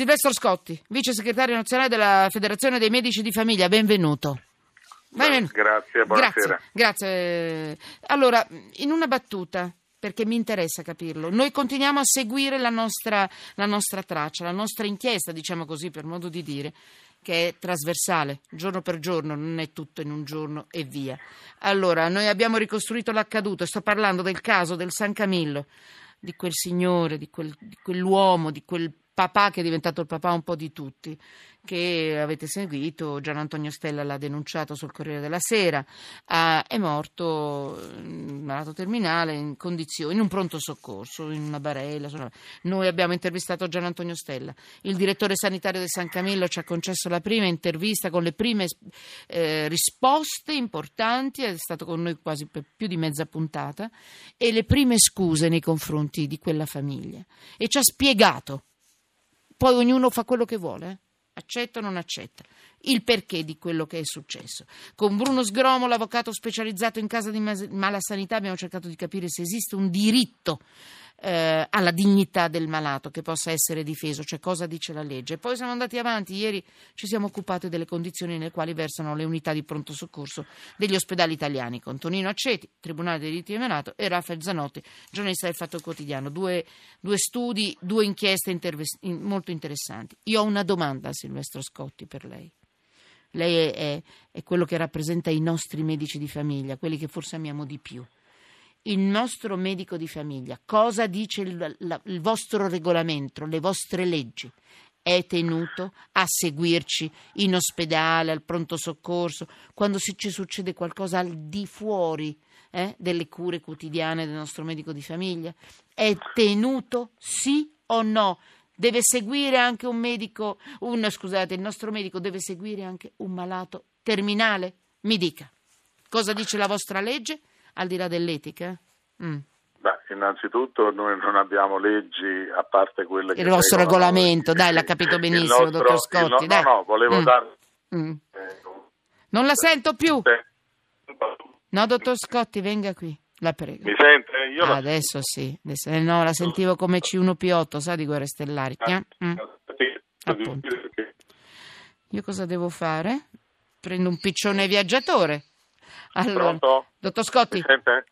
Silvestro Scotti, vice segretario nazionale della Federazione dei Medici di Famiglia, benvenuto. benvenuto. Grazie, buonasera. Grazie, grazie. Allora, in una battuta, perché mi interessa capirlo. Noi continuiamo a seguire la nostra, la nostra, traccia, la nostra inchiesta, diciamo così, per modo di dire, che è trasversale, giorno per giorno, non è tutto in un giorno e via. Allora, noi abbiamo ricostruito l'accaduto, sto parlando del caso del San Camillo, di quel signore, di, quel, di quell'uomo, di quel papà che è diventato il papà un po' di tutti, che avete seguito, Gian Antonio Stella l'ha denunciato sul Corriere della Sera, ah, è morto mm, malato terminale in condizioni, in un pronto soccorso, in una barella. Noi abbiamo intervistato Gian Antonio Stella, il direttore sanitario di San Camillo ci ha concesso la prima intervista con le prime eh, risposte importanti, è stato con noi quasi per più di mezza puntata, e le prime scuse nei confronti di quella famiglia e ci ha spiegato poi ognuno fa quello che vuole, eh? accetta o non accetta, il perché di quello che è successo. Con Bruno Sgromo, l'avvocato specializzato in casa di mala sanità, abbiamo cercato di capire se esiste un diritto eh, alla dignità del malato che possa essere difeso, cioè cosa dice la legge. Poi siamo andati avanti, ieri ci siamo occupati delle condizioni nelle quali versano le unità di pronto soccorso degli ospedali italiani, con Tonino Acceti, Tribunale dei diritti del malato, e Raffaele Zanotti, giornalista del Fatto Quotidiano. Due, due studi, due inchieste interve- molto interessanti. Io ho una domanda a Silvestro Scotti per lei. Lei è, è, è quello che rappresenta i nostri medici di famiglia, quelli che forse amiamo di più il nostro medico di famiglia, cosa dice il, la, il vostro regolamento, le vostre leggi, è tenuto a seguirci in ospedale, al pronto soccorso, quando ci succede qualcosa al di fuori eh, delle cure quotidiane del nostro medico di famiglia? È tenuto sì o no? Deve seguire anche un medico, un, scusate, il nostro medico deve seguire anche un malato terminale? Mi dica, cosa dice la vostra legge? Al di là dell'etica? Mm. Beh, innanzitutto noi non abbiamo leggi a parte quelle che... Il vostro regolamento, dai, l'ha capito benissimo, nostro, dottor Scotti. No, no, no, volevo mm. dare... Mm. Non la sento più. No, dottor Scotti, venga qui, la prego. Mi sente? Io ah, adesso sì, adesso, eh, no, la sentivo come C1P8, sa di Guerre Stellari. Ah, mm. Io cosa devo fare? Prendo un piccione viaggiatore. Allora, Pronto? dottor Scotti,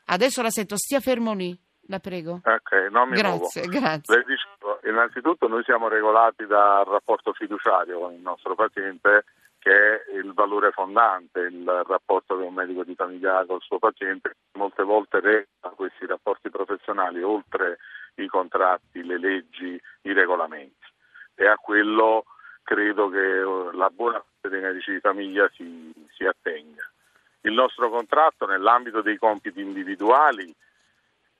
adesso la sento, stia fermo lì, la prego. Ok, non mi grazie, muovo. Grazie, Le dicevo, innanzitutto noi siamo regolati dal rapporto fiduciario con il nostro paziente che è il valore fondante, il rapporto che un medico di famiglia ha col suo paziente, molte volte regola questi rapporti professionali oltre i contratti, le leggi, i regolamenti e a quello credo che la buona parte dei medici di famiglia si, si attenga. Il nostro contratto nell'ambito dei compiti individuali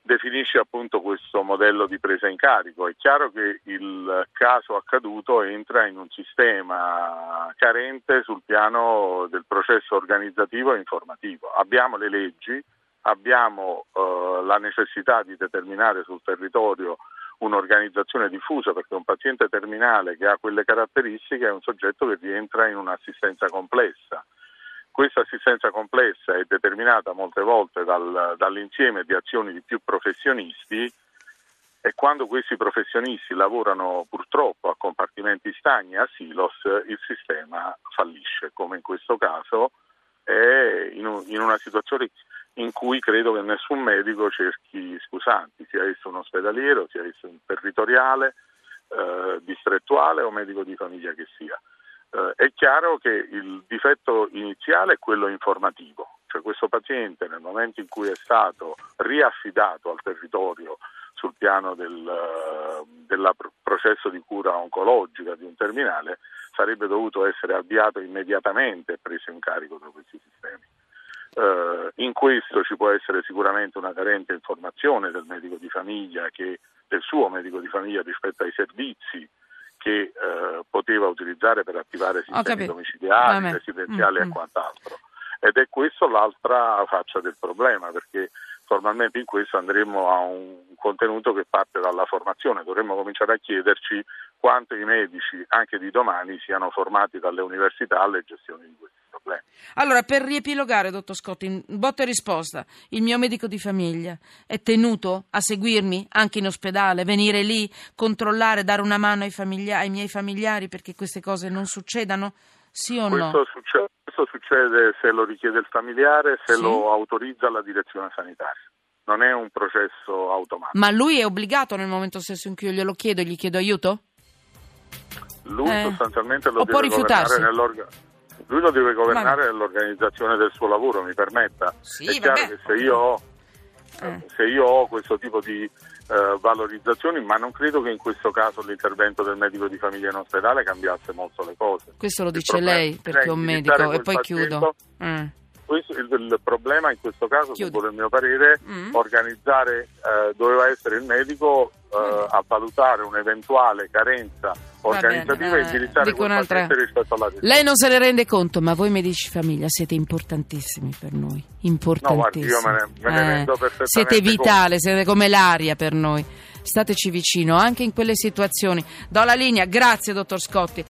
definisce appunto questo modello di presa in carico. È chiaro che il caso accaduto entra in un sistema carente sul piano del processo organizzativo e informativo. Abbiamo le leggi, abbiamo eh, la necessità di determinare sul territorio un'organizzazione diffusa perché un paziente terminale che ha quelle caratteristiche è un soggetto che rientra in un'assistenza complessa. Questa assistenza complessa è determinata molte volte dal, dall'insieme di azioni di più professionisti e quando questi professionisti lavorano purtroppo a compartimenti stagni, a silos, il sistema fallisce, come in questo caso è in, un, in una situazione in cui credo che nessun medico cerchi scusanti, sia esso un ospedaliero, sia esso un territoriale, eh, distrettuale o medico di famiglia che sia. Eh, è chiaro che il difetto iniziale è quello informativo, cioè questo paziente nel momento in cui è stato riaffidato al territorio sul piano del, eh, del processo di cura oncologica di un terminale sarebbe dovuto essere avviato immediatamente e preso in carico da questi sistemi. Uh, in questo ci può essere sicuramente una carente informazione del medico di famiglia, che, del suo medico di famiglia rispetto ai servizi che eh, poteva utilizzare per attivare sistemi domiciliari, Vabbè. residenziali mm, e mm. quant'altro. Ed è questa l'altra faccia del problema, perché formalmente in questo andremo a un contenuto che parte dalla formazione. Dovremmo cominciare a chiederci quanto i medici, anche di domani, siano formati dalle università alle gestioni di questi problemi. Allora, per riepilogare, dottor Scotti, in botta e risposta, il mio medico di famiglia è tenuto a seguirmi anche in ospedale, venire lì, controllare, dare una mano ai, famiglia- ai miei familiari perché queste cose non succedano? Sì o questo no? Succede, questo succede se lo richiede il familiare, se Sì. lo autorizza la direzione sanitaria. Non è un processo automatico. Ma lui è obbligato nel momento stesso in cui io glielo chiedo gli chiedo aiuto? Lui Eh. sostanzialmente lo O può deve rifiutarsi? governare nell'orga- Lui lo deve governare Vabbè. nell'organizzazione del suo lavoro, mi permetta. Sì, è chiaro vabbè. che se io ho Eh. se io ho questo tipo di eh, valorizzazioni, ma non credo che in questo caso l'intervento del medico di famiglia in ospedale cambiasse molto le cose. Questo lo Il dice problema lei perché è un di medico e poi paziente- chiudo. Mm. Questo- il, il problema in questo caso, Chiudi. secondo il mio parere, Mm. organizzare eh, doveva essere il medico eh, a valutare un'eventuale carenza organizzativa bene, e indirizzare quel un'altra- rispetto alla ricerca. Lei non se ne rende conto, ma voi medici di famiglia siete importantissimi per noi. Importantissimi. No, guardi, me ne- me ne rendo perfettamente Siete vitale, siete come l'aria per noi. Stateci vicino anche in quelle situazioni. Do la linea, grazie dottor Scotti.